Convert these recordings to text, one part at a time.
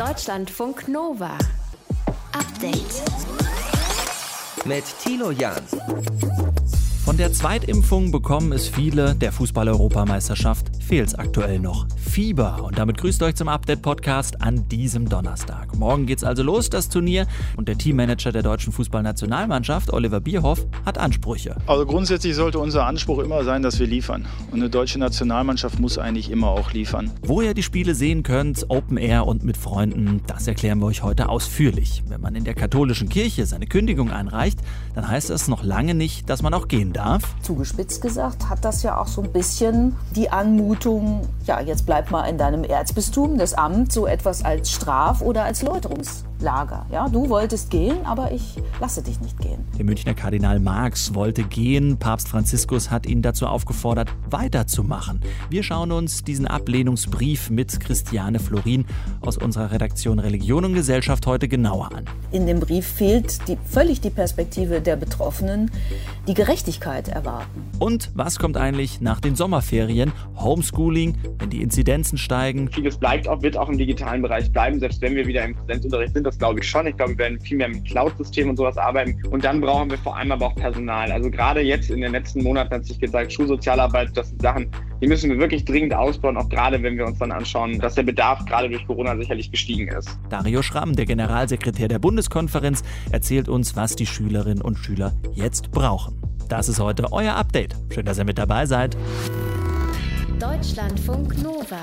Deutschlandfunk Nova. Update. Mit Tilo Jan. Von der Zweitimpfung bekommen es viele. Der Fußball-Europameisterschaft fehlt es aktuell noch. Fieber. Und damit grüßt euch zum Update-Podcast an diesem Donnerstag. Morgen geht's also los, das Turnier. Und der Teammanager der deutschen Fußballnationalmannschaft, Oliver Bierhoff, hat Ansprüche. Also grundsätzlich sollte unser Anspruch immer sein, dass wir liefern. Und eine deutsche Nationalmannschaft muss eigentlich immer auch liefern. Wo ihr die Spiele sehen könnt, Open Air und mit Freunden, das erklären wir euch heute ausführlich. Wenn man in der katholischen Kirche seine Kündigung einreicht, dann heißt das noch lange nicht, dass man auch gehen darf. Zugespitzt gesagt hat das ja auch so ein bisschen die Anmutung, ja, jetzt bleib mal in deinem Erzbistum, das Amt, so etwas als Straf- oder als Läuterungslager. Ja, du wolltest gehen, aber ich lasse dich nicht gehen. Der Münchner Kardinal Marx wollte gehen. Papst Franziskus hat ihn dazu aufgefordert, weiterzumachen. Wir schauen uns diesen Ablehnungsbrief mit Christiane Florin aus unserer Redaktion Religion und Gesellschaft heute genauer an. In dem Brief fehlt die, völlig die Perspektive der Betroffenen, die Gerechtigkeit erwarten. Und was kommt eigentlich nach den Sommerferien? Homeschooling, wenn die Inzidenzen steigen. Vieles bleibt auch, wird auch im digitalen Bereich bleiben, selbst wenn wir wieder im Präsenzunterricht sind, das glaube ich schon. Ich glaube, wir werden viel mehr mit Cloud-Systemen und sowas arbeiten. Und dann brauchen wir vor allem aber auch Personal. Also gerade jetzt in den letzten Monaten hat sich gezeigt, Schulsozialarbeit, das sind Sachen, die müssen wir wirklich dringend ausbauen, auch gerade wenn wir uns dann anschauen, dass der Bedarf gerade durch Corona sicherlich gestiegen ist. Dario Schramm, der Generalsekretär der Bundeskonferenz, erzählt uns, was die Schülerinnen und Schüler jetzt brauchen. Das ist heute euer Update. Schön, dass ihr mit dabei seid. Deutschlandfunk Nova.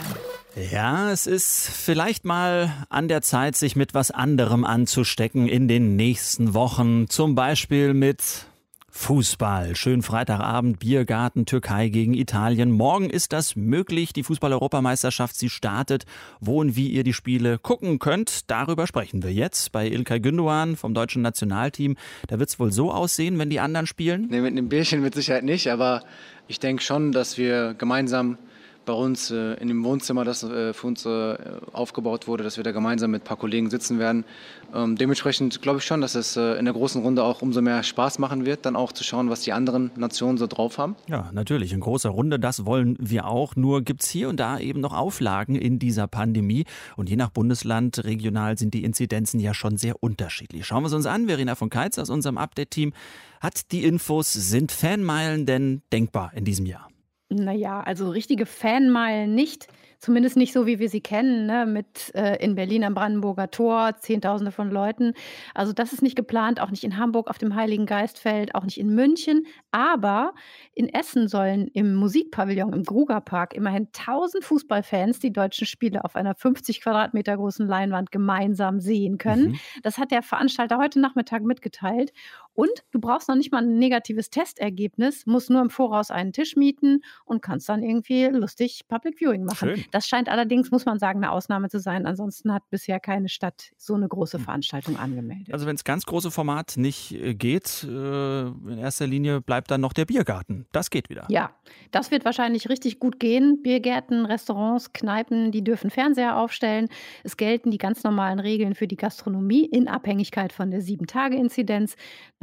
Ja, es ist vielleicht mal an der Zeit, sich mit was anderem anzustecken in den nächsten Wochen. Zum Beispiel mit Fußball. Schön Freitagabend, Biergarten, Türkei gegen Italien. Morgen ist das möglich. Die Fußball-Europameisterschaft, sie startet. Wo und wie ihr die Spiele gucken könnt, darüber sprechen wir jetzt bei Ilkay Gündoğan vom deutschen Nationalteam. Da wird es wohl so aussehen, wenn die anderen spielen? Nee, mit einem Bierchen mit Sicherheit nicht, aber ich denke schon, dass wir gemeinsam bei uns äh, in dem Wohnzimmer, das äh, für uns äh, aufgebaut wurde, dass wir da gemeinsam mit ein paar Kollegen sitzen werden. Ähm, dementsprechend glaube ich schon, dass es äh, in der großen Runde auch umso mehr Spaß machen wird, dann auch zu schauen, was die anderen Nationen so drauf haben. Ja, natürlich, in großer Runde, das wollen wir auch. Nur gibt es hier und da eben noch Auflagen in dieser Pandemie. Und je nach Bundesland, regional sind die Inzidenzen ja schon sehr unterschiedlich. Schauen wir es uns an. Verena von Keitz aus unserem Update-Team hat die Infos. Sind Fanmeilen denn denkbar in diesem Jahr? Naja, also richtige Fanmeilen nicht. Zumindest nicht so, wie wir sie kennen, ne? mit äh, in Berlin am Brandenburger Tor, Zehntausende von Leuten. Also das ist nicht geplant, auch nicht in Hamburg auf dem Heiligen Geistfeld, auch nicht in München. Aber in Essen sollen im Musikpavillon im Grugerpark immerhin 1000 Fußballfans die deutschen Spiele auf einer 50 Quadratmeter großen Leinwand gemeinsam sehen können. Mhm. Das hat der Veranstalter heute Nachmittag mitgeteilt. Und du brauchst noch nicht mal ein negatives Testergebnis, musst nur im Voraus einen Tisch mieten und kannst dann irgendwie lustig Public Viewing machen. Schön. Das scheint allerdings, muss man sagen, eine Ausnahme zu sein. Ansonsten hat bisher keine Stadt so eine große Veranstaltung angemeldet. Also wenn es ganz große Format nicht äh, geht, äh, in erster Linie bleibt dann noch der Biergarten. Das geht wieder. Ja, das wird wahrscheinlich richtig gut gehen. Biergärten, Restaurants, Kneipen, die dürfen Fernseher aufstellen. Es gelten die ganz normalen Regeln für die Gastronomie in Abhängigkeit von der Sieben-Tage-Inzidenz.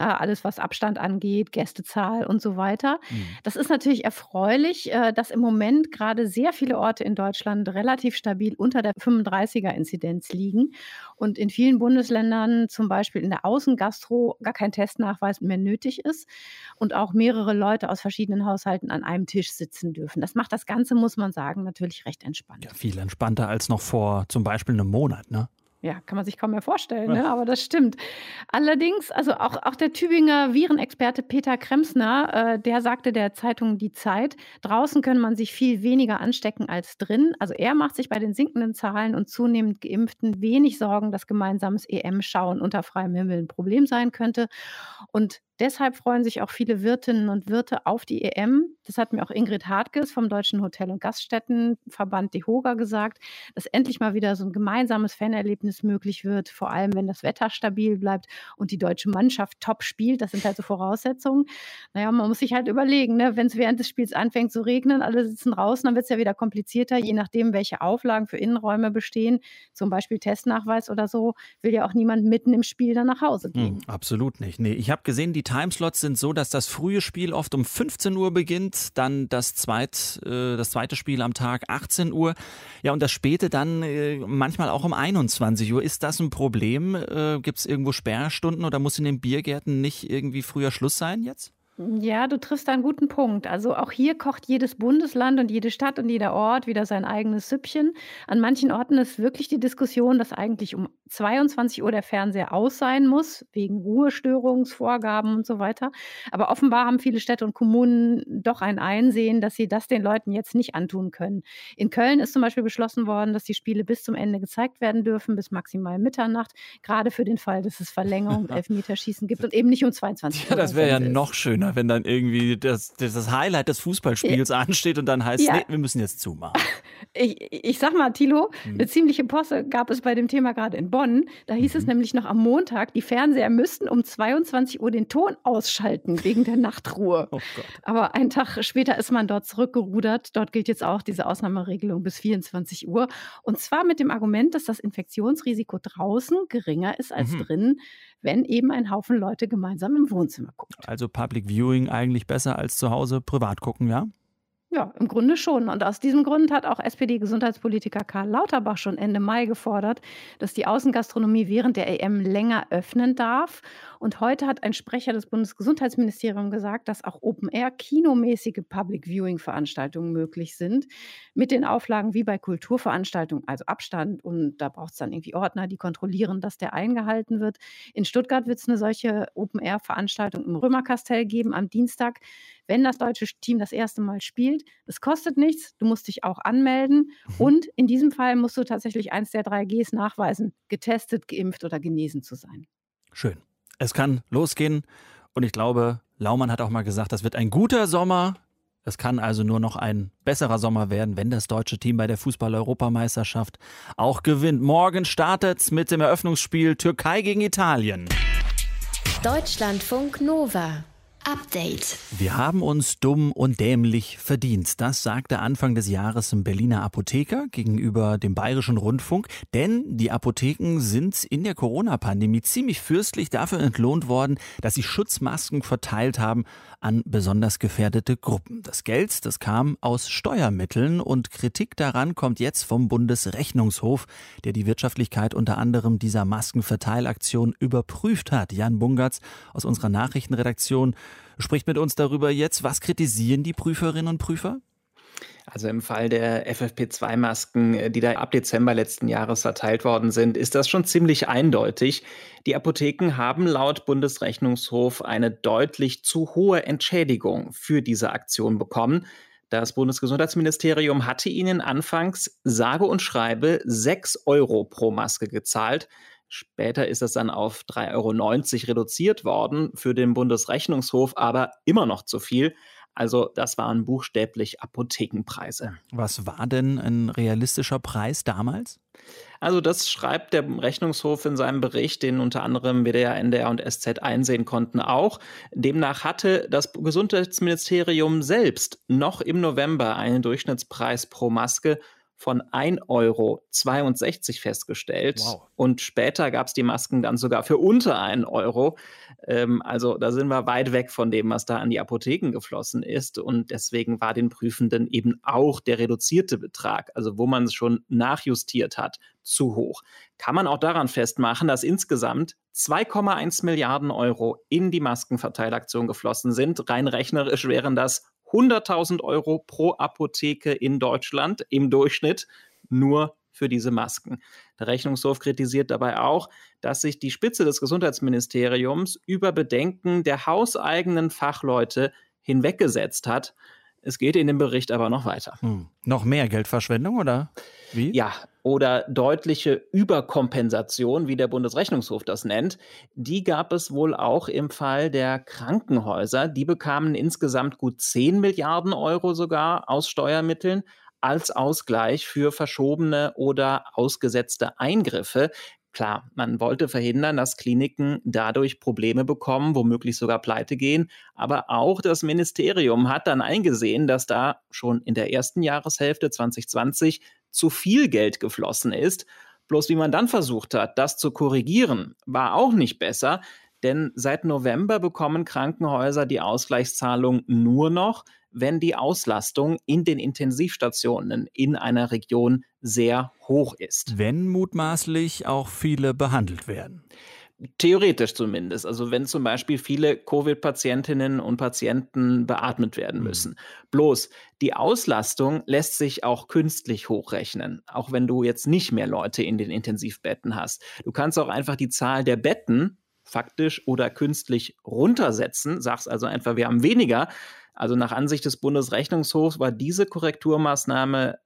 Ja, alles, was Abstand angeht, Gästezahl und so weiter. Mhm. Das ist natürlich erfreulich, äh, dass im Moment gerade sehr viele Orte in Deutschland relativ stabil unter der 35er-Inzidenz liegen und in vielen Bundesländern zum Beispiel in der Außengastro gar kein Testnachweis mehr nötig ist und auch mehrere Leute aus verschiedenen Haushalten an einem Tisch sitzen dürfen. Das macht das Ganze, muss man sagen, natürlich recht entspannt. Ja, viel entspannter als noch vor zum Beispiel einem Monat, ne? Ja, kann man sich kaum mehr vorstellen, ne? aber das stimmt. Allerdings, also auch, auch der Tübinger Virenexperte Peter Kremsner, äh, der sagte der Zeitung Die Zeit, draußen könne man sich viel weniger anstecken als drin. Also er macht sich bei den sinkenden Zahlen und zunehmend Geimpften wenig Sorgen, dass gemeinsames EM-Schauen unter freiem Himmel ein Problem sein könnte. Und Deshalb freuen sich auch viele Wirtinnen und Wirte auf die EM. Das hat mir auch Ingrid Hartges vom Deutschen Hotel- und Gaststättenverband DEHOGA gesagt, dass endlich mal wieder so ein gemeinsames Fanerlebnis möglich wird, vor allem wenn das Wetter stabil bleibt und die deutsche Mannschaft top spielt. Das sind halt so Voraussetzungen. Naja, man muss sich halt überlegen, ne? wenn es während des Spiels anfängt zu regnen, alle sitzen draußen, dann wird es ja wieder komplizierter, je nachdem, welche Auflagen für Innenräume bestehen, zum Beispiel Testnachweis oder so, will ja auch niemand mitten im Spiel dann nach Hause gehen. Hm, absolut nicht. Nee, ich habe gesehen, die Timeslots sind so, dass das frühe Spiel oft um 15 Uhr beginnt, dann das, zweit, äh, das zweite Spiel am Tag 18 Uhr. Ja, und das späte dann äh, manchmal auch um 21 Uhr. Ist das ein Problem? Äh, Gibt es irgendwo Sperrstunden oder muss in den Biergärten nicht irgendwie früher Schluss sein jetzt? Ja, du triffst einen guten Punkt. Also auch hier kocht jedes Bundesland und jede Stadt und jeder Ort wieder sein eigenes Süppchen. An manchen Orten ist wirklich die Diskussion, dass eigentlich um 22 Uhr der Fernseher aus sein muss, wegen Ruhestörungsvorgaben und so weiter. Aber offenbar haben viele Städte und Kommunen doch ein Einsehen, dass sie das den Leuten jetzt nicht antun können. In Köln ist zum Beispiel beschlossen worden, dass die Spiele bis zum Ende gezeigt werden dürfen, bis maximal Mitternacht, gerade für den Fall, dass es Verlängerung, Elfmeterschießen gibt und eben nicht um 22 Uhr. Ja, das wäre ja noch schöner schöner, wenn dann irgendwie das, das Highlight des Fußballspiels ja. ansteht und dann heißt, ja. nee, wir müssen jetzt zumachen. Ich, ich sag mal, Thilo, hm. eine ziemliche Posse gab es bei dem Thema gerade in Bonn. Da hieß mhm. es nämlich noch am Montag, die Fernseher müssten um 22 Uhr den Ton ausschalten wegen der Nachtruhe. Oh Aber einen Tag später ist man dort zurückgerudert. Dort gilt jetzt auch diese Ausnahmeregelung bis 24 Uhr. Und zwar mit dem Argument, dass das Infektionsrisiko draußen geringer ist als mhm. drin, wenn eben ein Haufen Leute gemeinsam im Wohnzimmer guckt. Also Public Viewing eigentlich besser als zu Hause privat gucken, ja? Ja, im Grunde schon. Und aus diesem Grund hat auch SPD-Gesundheitspolitiker Karl Lauterbach schon Ende Mai gefordert, dass die Außengastronomie während der EM länger öffnen darf. Und heute hat ein Sprecher des Bundesgesundheitsministeriums gesagt, dass auch Open-Air-kinomäßige Public-Viewing-Veranstaltungen möglich sind. Mit den Auflagen wie bei Kulturveranstaltungen, also Abstand. Und da braucht es dann irgendwie Ordner, die kontrollieren, dass der eingehalten wird. In Stuttgart wird es eine solche Open-Air-Veranstaltung im Römerkastell geben am Dienstag wenn das deutsche Team das erste Mal spielt. Das kostet nichts, du musst dich auch anmelden mhm. und in diesem Fall musst du tatsächlich eins der drei Gs nachweisen, getestet, geimpft oder genesen zu sein. Schön. Es kann losgehen und ich glaube, Laumann hat auch mal gesagt, das wird ein guter Sommer. Es kann also nur noch ein besserer Sommer werden, wenn das deutsche Team bei der Fußball-Europameisterschaft auch gewinnt. Morgen startet es mit dem Eröffnungsspiel Türkei gegen Italien. Deutschlandfunk Nova. Update. Wir haben uns dumm und dämlich verdient. Das sagte Anfang des Jahres ein Berliner Apotheker gegenüber dem Bayerischen Rundfunk. Denn die Apotheken sind in der Corona-Pandemie ziemlich fürstlich dafür entlohnt worden, dass sie Schutzmasken verteilt haben an besonders gefährdete Gruppen. Das Geld, das kam aus Steuermitteln und Kritik daran kommt jetzt vom Bundesrechnungshof, der die Wirtschaftlichkeit unter anderem dieser Maskenverteilaktion überprüft hat. Jan Bungertz aus unserer Nachrichtenredaktion spricht mit uns darüber jetzt. Was kritisieren die Prüferinnen und Prüfer? Also im Fall der FFP2-Masken, äh, die da ab Dezember letzten Jahres verteilt worden sind, ist das schon ziemlich eindeutig. Die Apotheken haben laut Bundesrechnungshof eine deutlich zu hohe Entschädigung für diese Aktion bekommen. Das Bundesgesundheitsministerium hatte ihnen anfangs sage und schreibe 6 Euro pro Maske gezahlt. Später ist das dann auf 3,90 Euro reduziert worden, für den Bundesrechnungshof aber immer noch zu viel. Also das waren buchstäblich Apothekenpreise. Was war denn ein realistischer Preis damals? Also das schreibt der Rechnungshof in seinem Bericht, den unter anderem WDR, NDR und SZ einsehen konnten auch. Demnach hatte das Gesundheitsministerium selbst noch im November einen Durchschnittspreis pro Maske von 1,62 Euro festgestellt. Wow. Und später gab es die Masken dann sogar für unter 1 Euro. Ähm, also da sind wir weit weg von dem, was da an die Apotheken geflossen ist. Und deswegen war den Prüfenden eben auch der reduzierte Betrag, also wo man es schon nachjustiert hat, zu hoch. Kann man auch daran festmachen, dass insgesamt 2,1 Milliarden Euro in die Maskenverteilaktion geflossen sind. Rein rechnerisch wären das 100.000 Euro pro Apotheke in Deutschland im Durchschnitt nur für diese Masken. Der Rechnungshof kritisiert dabei auch, dass sich die Spitze des Gesundheitsministeriums über Bedenken der hauseigenen Fachleute hinweggesetzt hat. Es geht in dem Bericht aber noch weiter. Hm. Noch mehr Geldverschwendung oder wie? Ja, oder deutliche Überkompensation, wie der Bundesrechnungshof das nennt. Die gab es wohl auch im Fall der Krankenhäuser. Die bekamen insgesamt gut 10 Milliarden Euro sogar aus Steuermitteln als Ausgleich für verschobene oder ausgesetzte Eingriffe. Klar, man wollte verhindern, dass Kliniken dadurch Probleme bekommen, womöglich sogar pleite gehen. Aber auch das Ministerium hat dann eingesehen, dass da schon in der ersten Jahreshälfte 2020 zu viel Geld geflossen ist. Bloß wie man dann versucht hat, das zu korrigieren, war auch nicht besser. Denn seit November bekommen Krankenhäuser die Ausgleichszahlung nur noch, wenn die Auslastung in den Intensivstationen in einer Region sehr hoch ist. Wenn mutmaßlich auch viele behandelt werden. Theoretisch zumindest. Also wenn zum Beispiel viele Covid-Patientinnen und Patienten beatmet werden mhm. müssen. Mhm. Bloß die Auslastung lässt sich auch künstlich hochrechnen, auch wenn du jetzt nicht mehr Leute in den Intensivbetten hast. Du kannst auch einfach die Zahl der Betten faktisch oder künstlich runtersetzen, sagst also einfach, wir haben weniger. Also nach Ansicht des Bundesrechnungshofs war diese Korrekturmaßnahme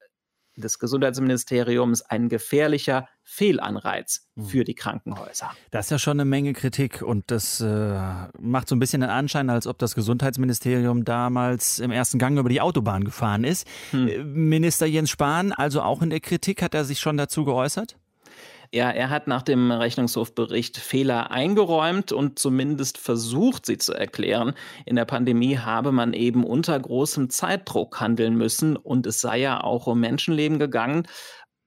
des Gesundheitsministeriums ein gefährlicher Fehlanreiz hm. für die Krankenhäuser. Das ist ja schon eine Menge Kritik und das äh, macht so ein bisschen den Anschein, als ob das Gesundheitsministerium damals im ersten Gang über die Autobahn gefahren ist. Hm. Äh, Minister Jens Spahn, also auch in der Kritik, hat er sich schon dazu geäußert? Ja, er hat nach dem Rechnungshofbericht Fehler eingeräumt und zumindest versucht, sie zu erklären. In der Pandemie habe man eben unter großem Zeitdruck handeln müssen und es sei ja auch um Menschenleben gegangen.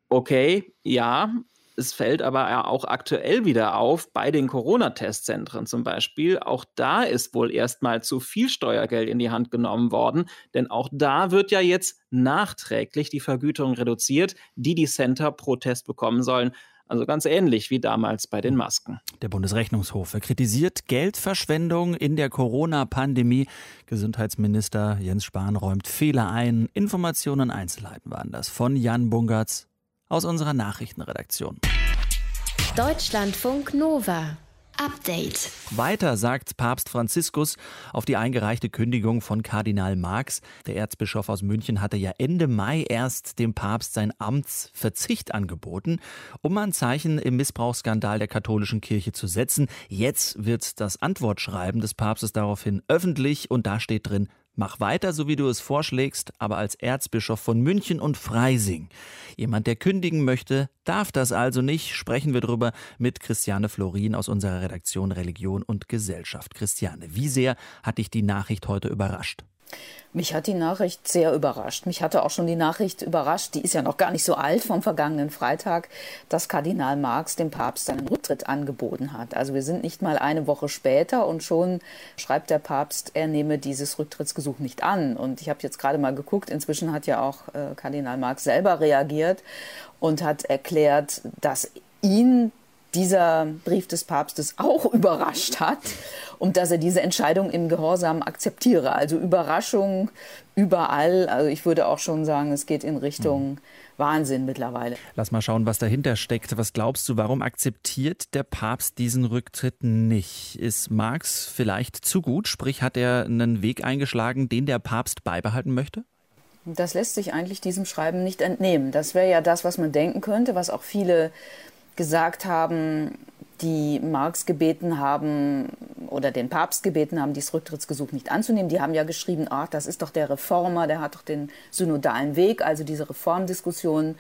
Okay, ja, es fällt aber auch aktuell wieder auf, bei den Corona-Testzentren zum Beispiel. Auch da ist wohl erstmal zu viel Steuergeld in die Hand genommen worden, denn auch da wird ja jetzt nachträglich die Vergütung reduziert, die die Center pro Test bekommen sollen. Also ganz ähnlich wie damals bei den Masken. Der Bundesrechnungshof kritisiert Geldverschwendung in der Corona-Pandemie. Gesundheitsminister Jens Spahn räumt Fehler ein. Informationen und Einzelheiten waren das von Jan Bungertz aus unserer Nachrichtenredaktion. Deutschlandfunk Nova. Update. Weiter sagt Papst Franziskus auf die eingereichte Kündigung von Kardinal Marx. Der Erzbischof aus München hatte ja Ende Mai erst dem Papst sein Amtsverzicht angeboten, um ein Zeichen im Missbrauchsskandal der katholischen Kirche zu setzen. Jetzt wird das Antwortschreiben des Papstes daraufhin öffentlich und da steht drin, Mach weiter, so wie du es vorschlägst, aber als Erzbischof von München und Freising. Jemand, der kündigen möchte, darf das also nicht. Sprechen wir darüber mit Christiane Florin aus unserer Redaktion Religion und Gesellschaft. Christiane, wie sehr hat dich die Nachricht heute überrascht? Mich hat die Nachricht sehr überrascht. Mich hatte auch schon die Nachricht überrascht, die ist ja noch gar nicht so alt vom vergangenen Freitag, dass Kardinal Marx dem Papst seinen Rücktritt angeboten hat. Also wir sind nicht mal eine Woche später und schon schreibt der Papst, er nehme dieses Rücktrittsgesuch nicht an. Und ich habe jetzt gerade mal geguckt, inzwischen hat ja auch äh, Kardinal Marx selber reagiert und hat erklärt, dass ihn dieser Brief des Papstes auch überrascht hat und dass er diese Entscheidung im Gehorsam akzeptiere. Also Überraschung überall. Also ich würde auch schon sagen, es geht in Richtung mhm. Wahnsinn mittlerweile. Lass mal schauen, was dahinter steckt. Was glaubst du, warum akzeptiert der Papst diesen Rücktritt nicht? Ist Marx vielleicht zu gut? Sprich, hat er einen Weg eingeschlagen, den der Papst beibehalten möchte? Das lässt sich eigentlich diesem Schreiben nicht entnehmen. Das wäre ja das, was man denken könnte, was auch viele gesagt haben, die Marx gebeten haben oder den Papst gebeten haben, dieses Rücktrittsgesuch nicht anzunehmen. Die haben ja geschrieben, ach, das ist doch der Reformer, der hat doch den synodalen Weg, also diese Reformdiskussion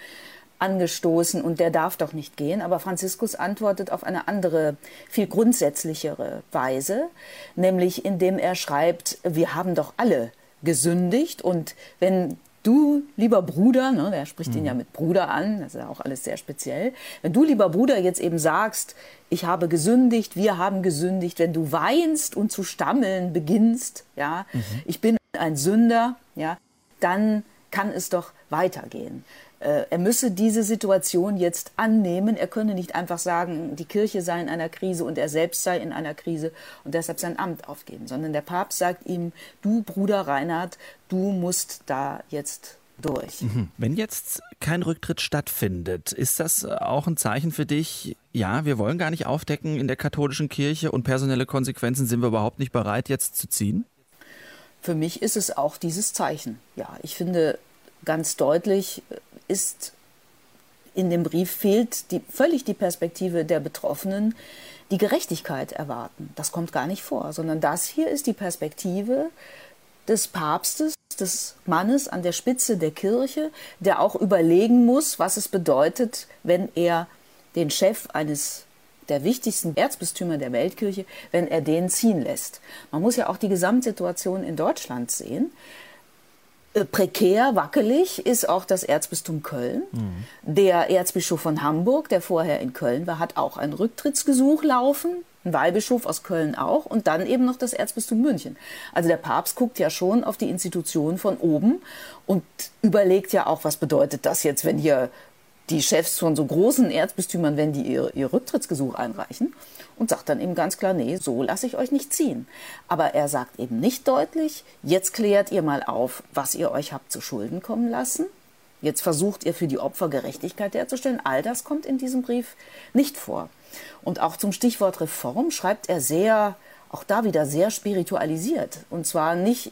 angestoßen und der darf doch nicht gehen. Aber Franziskus antwortet auf eine andere, viel grundsätzlichere Weise, nämlich indem er schreibt, wir haben doch alle gesündigt und wenn du, lieber Bruder, ne, der spricht mhm. ihn ja mit Bruder an, das ist ja auch alles sehr speziell, wenn du, lieber Bruder, jetzt eben sagst, ich habe gesündigt, wir haben gesündigt, wenn du weinst und zu stammeln beginnst, ja, mhm. ich bin ein Sünder, ja, dann kann es doch weitergehen. Äh, er müsse diese Situation jetzt annehmen. Er könne nicht einfach sagen, die Kirche sei in einer Krise und er selbst sei in einer Krise und deshalb sein Amt aufgeben, sondern der Papst sagt ihm, du Bruder Reinhard, du musst da jetzt durch. Mhm. Wenn jetzt kein Rücktritt stattfindet, ist das auch ein Zeichen für dich, ja, wir wollen gar nicht aufdecken in der katholischen Kirche und personelle Konsequenzen sind wir überhaupt nicht bereit jetzt zu ziehen? Für mich ist es auch dieses Zeichen. Ja, ich finde ganz deutlich, ist in dem Brief fehlt die, völlig die Perspektive der Betroffenen, die Gerechtigkeit erwarten. Das kommt gar nicht vor, sondern das hier ist die Perspektive des Papstes, des Mannes an der Spitze der Kirche, der auch überlegen muss, was es bedeutet, wenn er den Chef eines der wichtigsten Erzbistümer der Weltkirche, wenn er den ziehen lässt. Man muss ja auch die Gesamtsituation in Deutschland sehen. Äh, prekär, wackelig ist auch das Erzbistum Köln. Mhm. Der Erzbischof von Hamburg, der vorher in Köln war, hat auch ein Rücktrittsgesuch laufen. ein Weihbischof aus Köln auch und dann eben noch das Erzbistum München. Also der Papst guckt ja schon auf die Institution von oben und überlegt ja auch, was bedeutet das jetzt, wenn hier die Chefs von so großen Erzbistümern, wenn die ihr, ihr Rücktrittsgesuch einreichen und sagt dann eben ganz klar, nee, so lasse ich euch nicht ziehen. Aber er sagt eben nicht deutlich, jetzt klärt ihr mal auf, was ihr euch habt zu Schulden kommen lassen. Jetzt versucht ihr für die Opfer Gerechtigkeit herzustellen. All das kommt in diesem Brief nicht vor. Und auch zum Stichwort Reform schreibt er sehr, auch da wieder sehr spiritualisiert. Und zwar nicht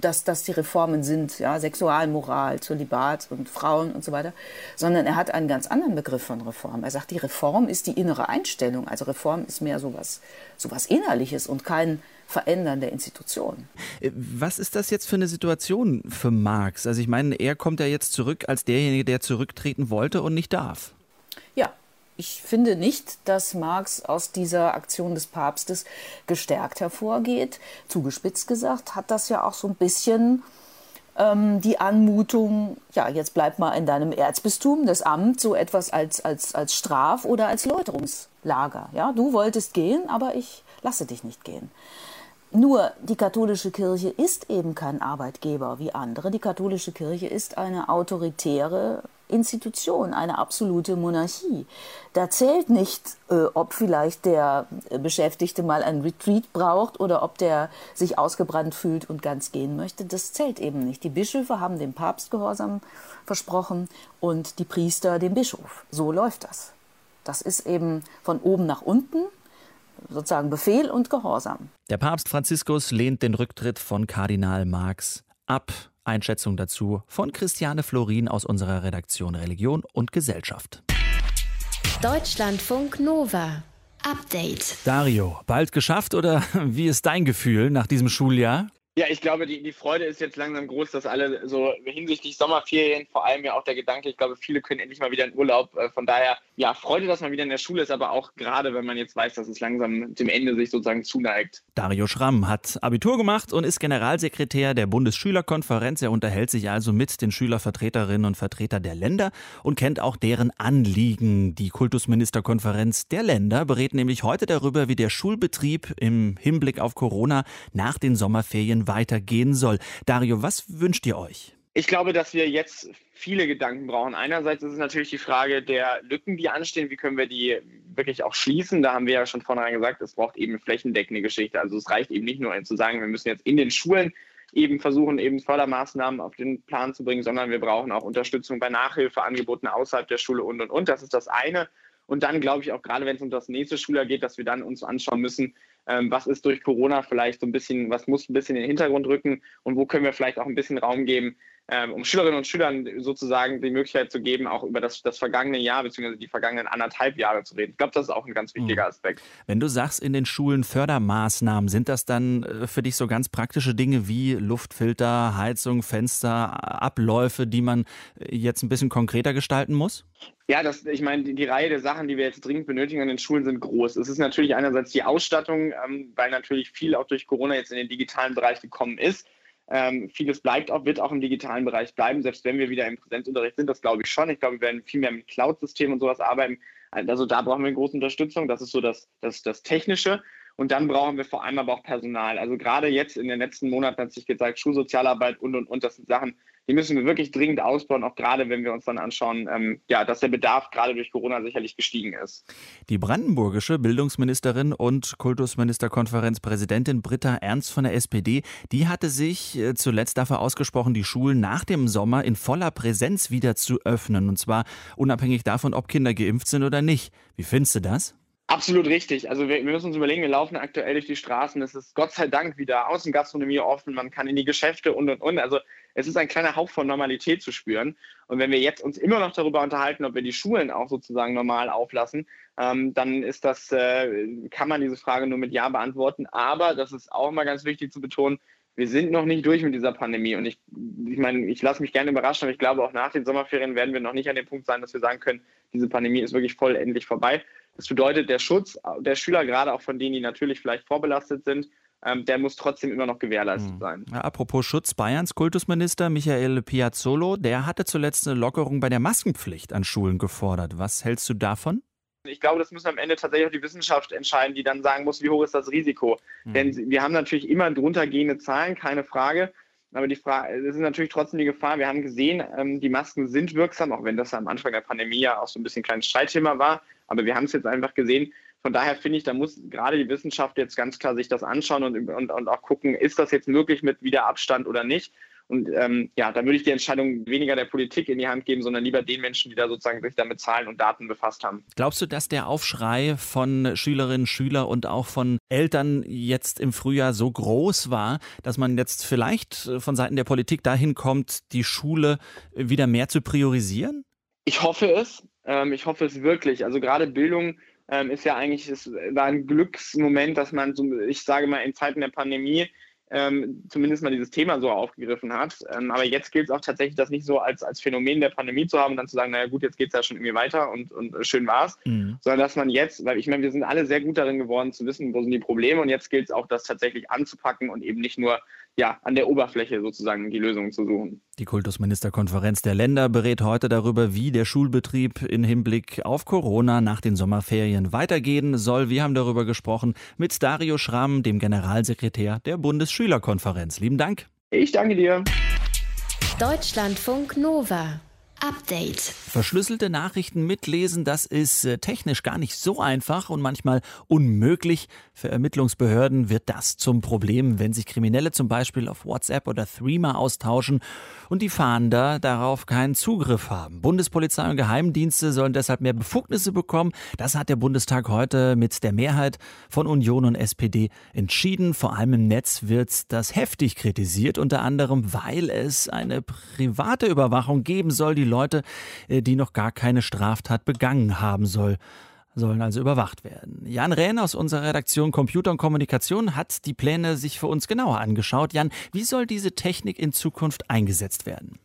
dass das die Reformen sind, ja, Sexualmoral, Zölibat und Frauen und so weiter, sondern er hat einen ganz anderen Begriff von Reform. Er sagt, die Reform ist die innere Einstellung. Also Reform ist mehr sowas, sowas Innerliches und kein Verändern der Institution. Äh, was ist das jetzt für eine Situation für Marx? Also ich meine, er kommt ja jetzt zurück als derjenige, der zurücktreten wollte und nicht darf. Ja, ich finde nicht, dass Marx aus dieser Aktion des Papstes gestärkt hervorgeht. Zugespitzt gesagt hat das ja auch so ein bisschen ähm, die Anmutung, ja, jetzt bleib mal in deinem Erzbistum, das Amt, so etwas als, als, als Straf- oder als Läuterungslager. Ja, du wolltest gehen, aber ich lasse dich nicht gehen. Nur die katholische Kirche ist eben kein Arbeitgeber wie andere. Die katholische Kirche ist eine autoritäre Institution, eine absolute Monarchie. Da zählt nicht, äh, ob vielleicht der Beschäftigte mal ein Retreat braucht oder ob der sich ausgebrannt fühlt und ganz gehen möchte. Das zählt eben nicht. Die Bischöfe haben dem Papst Gehorsam versprochen und die Priester dem Bischof. So läuft das. Das ist eben von oben nach unten sozusagen Befehl und Gehorsam. Der Papst Franziskus lehnt den Rücktritt von Kardinal Marx ab. Einschätzung dazu von Christiane Florin aus unserer Redaktion Religion und Gesellschaft. Deutschlandfunk Nova. Update. Dario, bald geschafft oder wie ist dein Gefühl nach diesem Schuljahr? Ja, ich glaube, die, die Freude ist jetzt langsam groß, dass alle so hinsichtlich Sommerferien, vor allem ja auch der Gedanke, ich glaube, viele können endlich mal wieder in Urlaub. Äh, von daher, ja, Freude, dass man wieder in der Schule ist, aber auch gerade, wenn man jetzt weiß, dass es langsam dem Ende sich sozusagen zuneigt. Dario Schramm hat Abitur gemacht und ist Generalsekretär der Bundesschülerkonferenz. Er unterhält sich also mit den Schülervertreterinnen und Vertretern der Länder und kennt auch deren Anliegen. Die Kultusministerkonferenz der Länder berät nämlich heute darüber, wie der Schulbetrieb im Hinblick auf Corona nach den Sommerferien weitergehen soll. Dario, was wünscht ihr euch? Ich glaube, dass wir jetzt viele Gedanken brauchen. Einerseits ist es natürlich die Frage der Lücken, die anstehen. Wie können wir die wirklich auch schließen? Da haben wir ja schon vornherein gesagt, es braucht eben flächendeckende Geschichte. Also es reicht eben nicht nur zu sagen, wir müssen jetzt in den Schulen eben versuchen, eben Fördermaßnahmen auf den Plan zu bringen, sondern wir brauchen auch Unterstützung bei Nachhilfeangeboten außerhalb der Schule und, und, und. Das ist das eine. Und dann glaube ich auch gerade, wenn es um das nächste Schuljahr geht, dass wir dann uns anschauen müssen, ähm, was ist durch Corona vielleicht so ein bisschen, was muss ein bisschen in den Hintergrund rücken und wo können wir vielleicht auch ein bisschen Raum geben, ähm, um Schülerinnen und Schülern sozusagen die Möglichkeit zu geben, auch über das, das vergangene Jahr bzw. die vergangenen anderthalb Jahre zu reden. Ich glaube, das ist auch ein ganz wichtiger hm. Aspekt. Wenn du sagst, in den Schulen Fördermaßnahmen, sind das dann äh, für dich so ganz praktische Dinge wie Luftfilter, Heizung, Fenster, Abläufe, die man äh, jetzt ein bisschen konkreter gestalten muss? Ja, das, ich meine, die, die, Reihe der Sachen, die wir jetzt dringend benötigen an den Schulen, sind groß. Es ist natürlich einerseits die Ausstattung, ähm, weil natürlich viel auch durch Corona jetzt in den digitalen Bereich gekommen ist. Ähm, vieles bleibt auch, wird auch im digitalen Bereich bleiben, selbst wenn wir wieder im Präsenzunterricht sind, das glaube ich schon. Ich glaube, wir werden viel mehr mit Cloud-Systemen und sowas arbeiten. Also da brauchen wir eine große Unterstützung. Das ist so das, das, das Technische. Und dann brauchen wir vor allem aber auch Personal. Also gerade jetzt in den letzten Monaten hat sich gezeigt, Schulsozialarbeit und, und, und, das sind Sachen, die müssen wir wirklich dringend ausbauen, auch gerade wenn wir uns dann anschauen, ähm, ja, dass der Bedarf gerade durch Corona sicherlich gestiegen ist. Die brandenburgische Bildungsministerin und Kultusministerkonferenzpräsidentin Britta Ernst von der SPD, die hatte sich äh, zuletzt dafür ausgesprochen, die Schulen nach dem Sommer in voller Präsenz wieder zu öffnen. Und zwar unabhängig davon, ob Kinder geimpft sind oder nicht. Wie findest du das? Absolut richtig. Also wir, wir, müssen uns überlegen, wir laufen aktuell durch die Straßen. Es ist Gott sei Dank wieder Außengastronomie offen, man kann in die Geschäfte und und und. Also es ist ein kleiner Hauch von Normalität zu spüren. Und wenn wir jetzt uns immer noch darüber unterhalten, ob wir die Schulen auch sozusagen normal auflassen, ähm, dann ist das, äh, kann man diese Frage nur mit Ja beantworten. Aber das ist auch mal ganz wichtig zu betonen, wir sind noch nicht durch mit dieser Pandemie. Und ich, ich meine, ich lasse mich gerne überraschen, aber ich glaube, auch nach den Sommerferien werden wir noch nicht an dem Punkt sein, dass wir sagen können, diese Pandemie ist wirklich vollendlich vorbei. Das bedeutet, der Schutz der Schüler, gerade auch von denen, die natürlich vielleicht vorbelastet sind, ähm, der muss trotzdem immer noch gewährleistet hm. sein. Ja, apropos Schutz, Bayerns Kultusminister Michael Piazzolo, der hatte zuletzt eine Lockerung bei der Maskenpflicht an Schulen gefordert. Was hältst du davon? Ich glaube, das muss am Ende tatsächlich auch die Wissenschaft entscheiden, die dann sagen muss, wie hoch ist das Risiko. Mhm. Denn wir haben natürlich immer druntergehende Zahlen, keine Frage. Aber die Frage, es ist natürlich trotzdem die Gefahr. Wir haben gesehen, ähm, die Masken sind wirksam, auch wenn das am Anfang der Pandemie ja auch so ein bisschen ein kleines Streitthema war. Aber wir haben es jetzt einfach gesehen. Von daher finde ich, da muss gerade die Wissenschaft jetzt ganz klar sich das anschauen und, und, und auch gucken, ist das jetzt möglich mit Wiederabstand oder nicht. Und ähm, ja, da würde ich die Entscheidung weniger der Politik in die Hand geben, sondern lieber den Menschen, die da sozusagen sich damit Zahlen und Daten befasst haben. Glaubst du, dass der Aufschrei von Schülerinnen, Schülern und auch von Eltern jetzt im Frühjahr so groß war, dass man jetzt vielleicht von Seiten der Politik dahin kommt, die Schule wieder mehr zu priorisieren? Ich hoffe es. Ähm, ich hoffe es wirklich. Also gerade Bildung ähm, ist ja eigentlich, es war ein Glücksmoment, dass man, so, ich sage mal, in Zeiten der Pandemie ähm, zumindest mal dieses Thema so aufgegriffen hat. Ähm, aber jetzt gilt es auch tatsächlich, das nicht so als, als Phänomen der Pandemie zu haben und dann zu sagen, naja gut, jetzt geht es ja schon irgendwie weiter und, und schön war's, mhm. sondern dass man jetzt, weil ich meine, wir sind alle sehr gut darin geworden zu wissen, wo sind die Probleme und jetzt gilt es auch, das tatsächlich anzupacken und eben nicht nur ja, an der Oberfläche sozusagen die Lösungen zu suchen. Die Kultusministerkonferenz der Länder berät heute darüber, wie der Schulbetrieb in Hinblick auf Corona nach den Sommerferien weitergehen soll. Wir haben darüber gesprochen mit Dario Schramm, dem Generalsekretär der Bundesschülerkonferenz. Lieben Dank. Ich danke dir. Deutschlandfunk Nova. Update. Verschlüsselte Nachrichten mitlesen, das ist äh, technisch gar nicht so einfach und manchmal unmöglich. Für Ermittlungsbehörden wird das zum Problem, wenn sich Kriminelle zum Beispiel auf WhatsApp oder Threema austauschen und die Fahnder darauf keinen Zugriff haben. Bundespolizei und Geheimdienste sollen deshalb mehr Befugnisse bekommen. Das hat der Bundestag heute mit der Mehrheit von Union und SPD entschieden. Vor allem im Netz wird das heftig kritisiert, unter anderem, weil es eine private Überwachung geben soll, die Leute, äh, die noch gar keine Straftat begangen haben soll sollen also überwacht werden. Jan Rehn aus unserer Redaktion Computer und Kommunikation hat die Pläne sich für uns genauer angeschaut. Jan, wie soll diese Technik in Zukunft eingesetzt werden?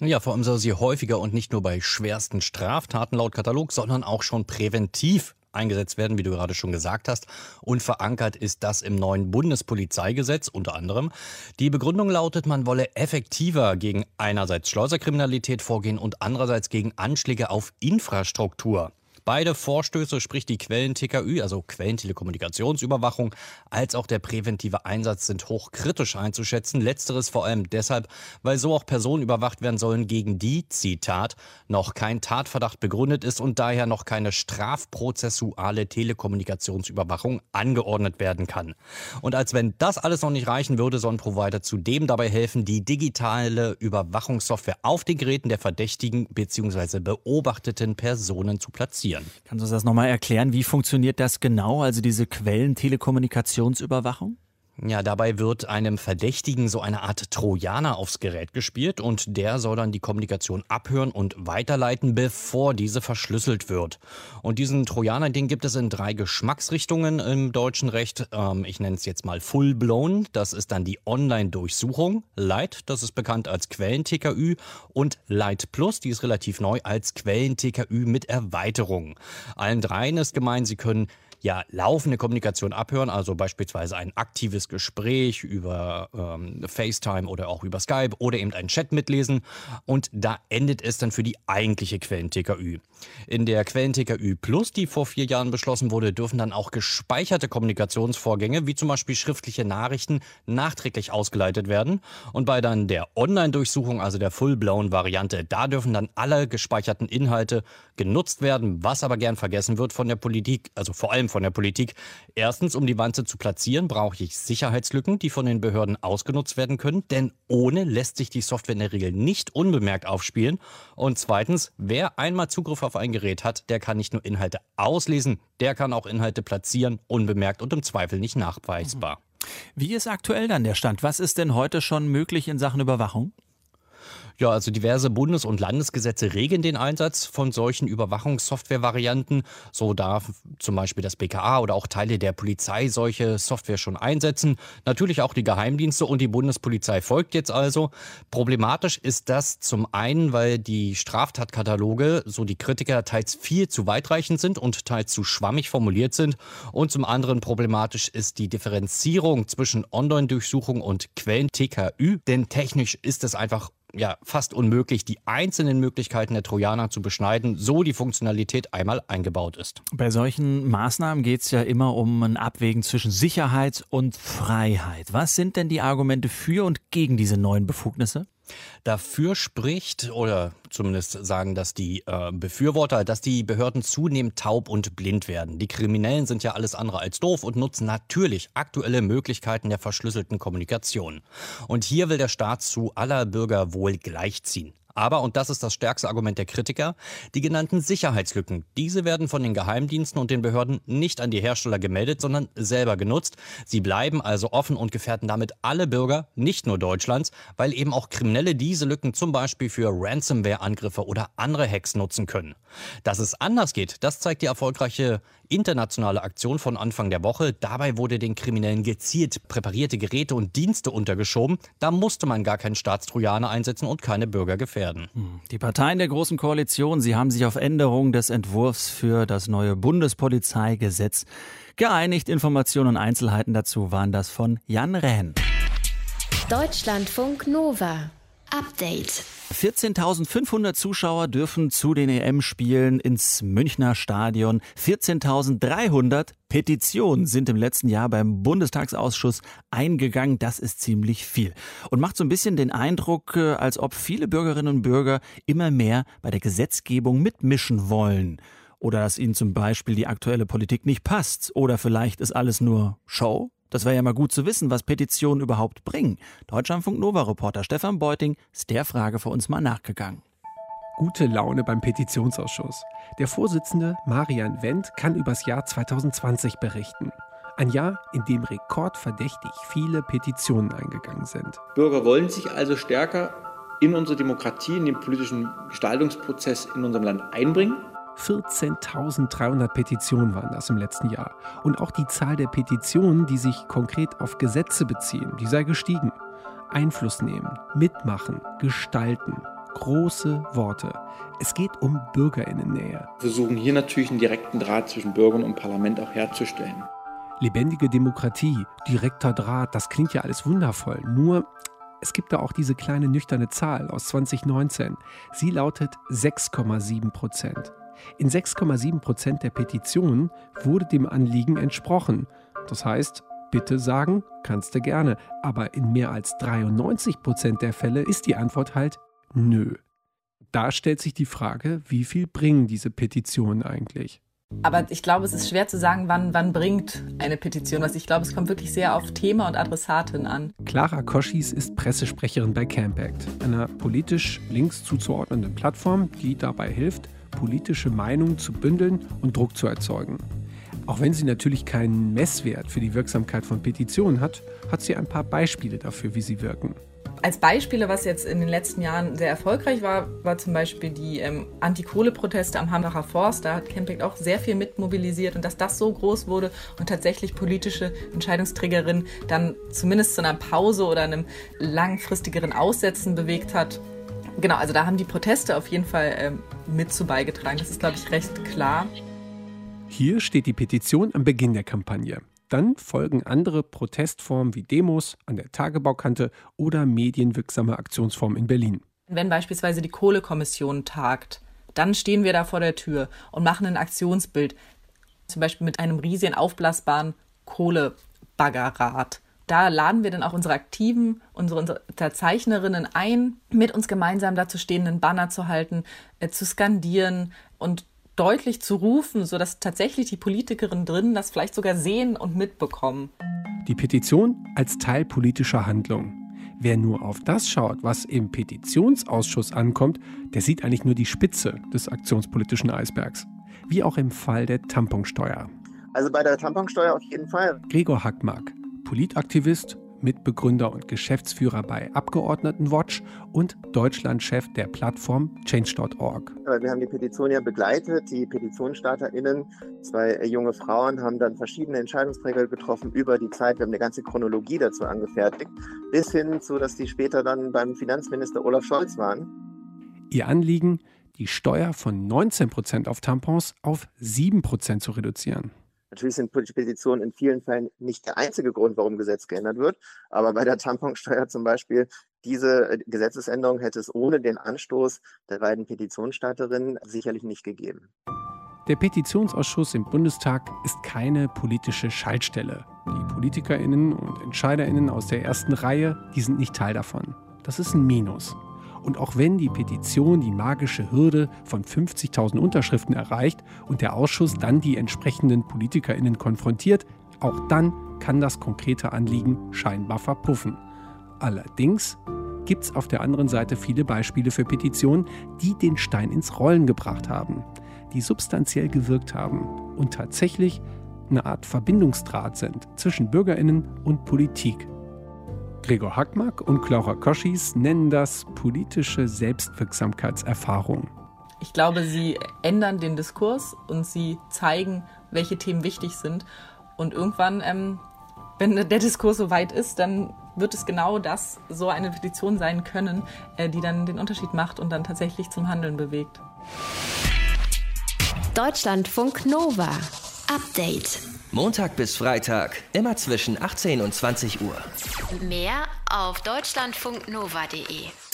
Ja, vor allem soll sie häufiger und nicht nur bei schwersten Straftaten laut Katalog, sondern auch schon präventiv eingesetzt werden, wie du gerade schon gesagt hast. Und verankert ist das im neuen Bundespolizeigesetz unter anderem. Die Begründung lautet, man wolle effektiver gegen einerseits Schleuserkriminalität vorgehen und andererseits gegen Anschläge auf Infrastruktur. Beide Vorstöße, sprich die Quellen-TKÜ, also Quellentelekommunikationsüberwachung, als auch der präventive Einsatz sind hochkritisch einzuschätzen. Letzteres vor allem deshalb, weil so auch Personen überwacht werden sollen, gegen die, Zitat, noch kein Tatverdacht begründet ist und daher noch keine strafprozessuale Telekommunikationsüberwachung angeordnet werden kann. Und als wenn das alles noch nicht reichen würde, sollen Provider zudem dabei helfen, die digitale Überwachungssoftware auf den Geräten der verdächtigen bzw. beobachteten Personen zu platzieren passieren. Kannst du uns das nochmal erklären? Wie funktioniert das genau, also diese Quellentelekommunikationsüberwachung? Ja, dabei wird einem Verdächtigen so eine Art Trojaner aufs Gerät gespielt und der soll dann die Kommunikation abhören und weiterleiten, bevor diese verschlüsselt wird. Und diesen Trojaner, den gibt es in drei Geschmacksrichtungen im deutschen Recht. Ähm, ich nenne es jetzt mal Full Blown. Das ist dann die Online-Durchsuchung. Light, das ist bekannt als Quellen-TKÜ. Und Light Plus, die ist relativ neu als Quellen-TKÜ mit Erweiterung. Allen dreien ist gemein, sie können ja laufende Kommunikation abhören, also beispielsweise ein aktives Gespräch über ähm, FaceTime oder auch über Skype oder eben einen Chat mitlesen und da endet es dann für die eigentliche Quellen-TKÜ. In der Quellen-TKÜ Plus, die vor vier Jahren beschlossen wurde, dürfen dann auch gespeicherte Kommunikationsvorgänge, wie zum Beispiel schriftliche Nachrichten, nachträglich ausgeleitet werden. Und bei dann der Online-Durchsuchung, also der Full-Blown-Variante, da dürfen dann alle gespeicherten Inhalte genutzt werden, was aber gern vergessen wird von der Politik, also vor allem von der Politik. Erstens, um die Wanze zu platzieren, brauche ich Sicherheitslücken, die von den Behörden ausgenutzt werden können, denn ohne lässt sich die Software in der Regel nicht unbemerkt aufspielen. Und zweitens, wer einmal Zugriff auf ein Gerät hat, der kann nicht nur Inhalte auslesen, der kann auch Inhalte platzieren, unbemerkt und im Zweifel nicht nachweisbar. Wie ist aktuell dann der Stand? Was ist denn heute schon möglich in Sachen Überwachung? Ja, also diverse Bundes- und Landesgesetze regeln den Einsatz von solchen Überwachungssoftware-Varianten. So darf zum Beispiel das BKA oder auch Teile der Polizei solche Software schon einsetzen. Natürlich auch die Geheimdienste und die Bundespolizei folgt jetzt also. Problematisch ist das zum einen, weil die Straftatkataloge, so die Kritiker, teils viel zu weitreichend sind und teils zu schwammig formuliert sind. Und zum anderen problematisch ist die Differenzierung zwischen Online-Durchsuchung und Quellen-TKÜ, denn technisch ist es einfach ja fast unmöglich, die einzelnen Möglichkeiten der Trojaner zu beschneiden, so die Funktionalität einmal eingebaut ist. Bei solchen Maßnahmen geht es ja immer um ein Abwägen zwischen Sicherheit und Freiheit. Was sind denn die Argumente für und gegen diese neuen Befugnisse? Dafür spricht, oder zumindest sagen das die äh, Befürworter, dass die Behörden zunehmend taub und blind werden. Die Kriminellen sind ja alles andere als doof und nutzen natürlich aktuelle Möglichkeiten der verschlüsselten Kommunikation. Und hier will der Staat zu aller Bürger wohl gleichziehen. Aber, und das ist das stärkste Argument der Kritiker, die genannten Sicherheitslücken. Diese werden von den Geheimdiensten und den Behörden nicht an die Hersteller gemeldet, sondern selber genutzt. Sie bleiben also offen und gefährden damit alle Bürger, nicht nur Deutschlands, weil eben auch Kriminelle diese Lücken zum Beispiel für Ransomware-Angriffe oder andere Hacks nutzen können. Dass es anders geht, das zeigt die erfolgreiche internationale Aktion von Anfang der Woche. Dabei wurde den Kriminellen gezielt präparierte Geräte und Dienste untergeschoben. Da musste man gar keinen Staatstrojaner einsetzen und keine Bürger gefährden. Hm. Die Parteien der Großen Koalition, sie haben sich auf Änderung des Entwurfs für das neue Bundespolizeigesetz geeinigt. Informationen und Einzelheiten dazu waren das von Jan Rehn. Deutschlandfunk Nova. Update. 14.500 Zuschauer dürfen zu den EM-Spielen ins Münchner Stadion. 14.300 Petitionen sind im letzten Jahr beim Bundestagsausschuss eingegangen. Das ist ziemlich viel. Und macht so ein bisschen den Eindruck, äh, als ob viele Bürgerinnen und Bürger immer mehr bei der Gesetzgebung mitmischen wollen. Oder dass ihnen zum Beispiel die aktuelle Politik nicht passt. Oder vielleicht ist alles nur Show. Das wäre ja mal gut zu wissen, was Petitionen überhaupt bringen. Deutschlandfunk Nova-Reporter Stefan Beuting ist der Frage für uns mal nachgegangen. Gute Laune beim Petitionsausschuss. Der Vorsitzende Marian Wendt kann übers Jahr 2020 berichten. Ein Jahr, in dem rekordverdächtig viele Petitionen eingegangen sind. Bürger wollen sich also stärker in unsere Demokratie, in den politischen Gestaltungsprozess in unserem Land einbringen. 14.300 Petitionen waren das im letzten Jahr. Und auch die Zahl der Petitionen, die sich konkret auf Gesetze beziehen, die sei gestiegen. Einfluss nehmen, mitmachen, gestalten. Große Worte. Es geht um Bürgerinnennähe. Wir versuchen hier natürlich einen direkten Draht zwischen Bürgern und Parlament auch herzustellen. Lebendige Demokratie, direkter Draht, das klingt ja alles wundervoll. Nur es gibt da auch diese kleine nüchterne Zahl aus 2019. Sie lautet 6,7 Prozent. In 6,7 Prozent der Petitionen wurde dem Anliegen entsprochen. Das heißt, bitte sagen, kannst du gerne. Aber in mehr als 93 Prozent der Fälle ist die Antwort halt nö. Da stellt sich die Frage, wie viel bringen diese Petitionen eigentlich? Aber ich glaube, es ist schwer zu sagen, wann, wann bringt eine Petition was. Ich glaube, es kommt wirklich sehr auf Thema und Adressatin an. Clara Koschis ist Pressesprecherin bei Campact, einer politisch links zuzuordnenden Plattform, die dabei hilft, politische Meinung zu bündeln und Druck zu erzeugen. Auch wenn sie natürlich keinen Messwert für die Wirksamkeit von Petitionen hat, hat sie ein paar Beispiele dafür, wie sie wirken. Als Beispiele, was jetzt in den letzten Jahren sehr erfolgreich war, war zum Beispiel die ähm, Anti-Kohle-Proteste am Hambacher Forst. Da hat Campact auch sehr viel mitmobilisiert und dass das so groß wurde und tatsächlich politische Entscheidungsträgerinnen dann zumindest zu einer Pause oder einem langfristigeren Aussetzen bewegt hat, Genau, also da haben die Proteste auf jeden Fall ähm, mit zu beigetragen. Das ist, glaube ich, recht klar. Hier steht die Petition am Beginn der Kampagne. Dann folgen andere Protestformen wie Demos an der Tagebaukante oder medienwirksame Aktionsformen in Berlin. Wenn beispielsweise die Kohlekommission tagt, dann stehen wir da vor der Tür und machen ein Aktionsbild, zum Beispiel mit einem riesigen aufblasbaren Kohlebaggerrad da laden wir dann auch unsere Aktiven, unsere Unterzeichnerinnen ein, mit uns gemeinsam dazu stehenden Banner zu halten, äh, zu skandieren und deutlich zu rufen, sodass tatsächlich die Politikerinnen drin das vielleicht sogar sehen und mitbekommen. Die Petition als Teil politischer Handlung. Wer nur auf das schaut, was im Petitionsausschuss ankommt, der sieht eigentlich nur die Spitze des aktionspolitischen Eisbergs. Wie auch im Fall der Tamponsteuer. Also bei der Tamponsteuer auf jeden Fall. Gregor Hackmark, Politaktivist, Mitbegründer und Geschäftsführer bei Abgeordnetenwatch und Deutschlandchef der Plattform Change.org. Wir haben die Petition ja begleitet. Die PetitionsstarterInnen, zwei junge Frauen, haben dann verschiedene Entscheidungsträger getroffen über die Zeit. Wir haben eine ganze Chronologie dazu angefertigt, bis hin zu, dass die später dann beim Finanzminister Olaf Scholz waren. Ihr Anliegen, die Steuer von 19 Prozent auf Tampons auf 7 Prozent zu reduzieren. Natürlich sind politische Petitionen in vielen Fällen nicht der einzige Grund, warum Gesetz geändert wird. Aber bei der Tamponsteuer zum Beispiel Diese äh, Gesetzesänderung hätte es ohne den Anstoß der beiden Petitionsstarterinnen sicherlich nicht gegeben. Der Petitionsausschuss im Bundestag ist keine politische Schaltstelle. Die Politikerinnen und Entscheiderinnen aus der ersten Reihe, die sind nicht Teil davon. Das ist ein Minus. Und auch wenn die Petition die magische Hürde von 50.000 Unterschriften erreicht und der Ausschuss dann die entsprechenden Politikerinnen konfrontiert, auch dann kann das konkrete Anliegen scheinbar verpuffen. Allerdings gibt es auf der anderen Seite viele Beispiele für Petitionen, die den Stein ins Rollen gebracht haben, die substanziell gewirkt haben und tatsächlich eine Art Verbindungsdraht sind zwischen Bürgerinnen und Politik. Gregor Hackmack und Clara Koschis nennen das politische Selbstwirksamkeitserfahrung. Ich glaube, sie ändern den Diskurs und sie zeigen, welche Themen wichtig sind. Und irgendwann, ähm, wenn der Diskurs so weit ist, dann wird es genau das, so eine Petition sein können, äh, die dann den Unterschied macht und dann tatsächlich zum Handeln bewegt. Deutschlandfunk Nova. Update. Montag bis Freitag, immer zwischen 18 und 20 Uhr. Mehr auf deutschlandfunknova.de.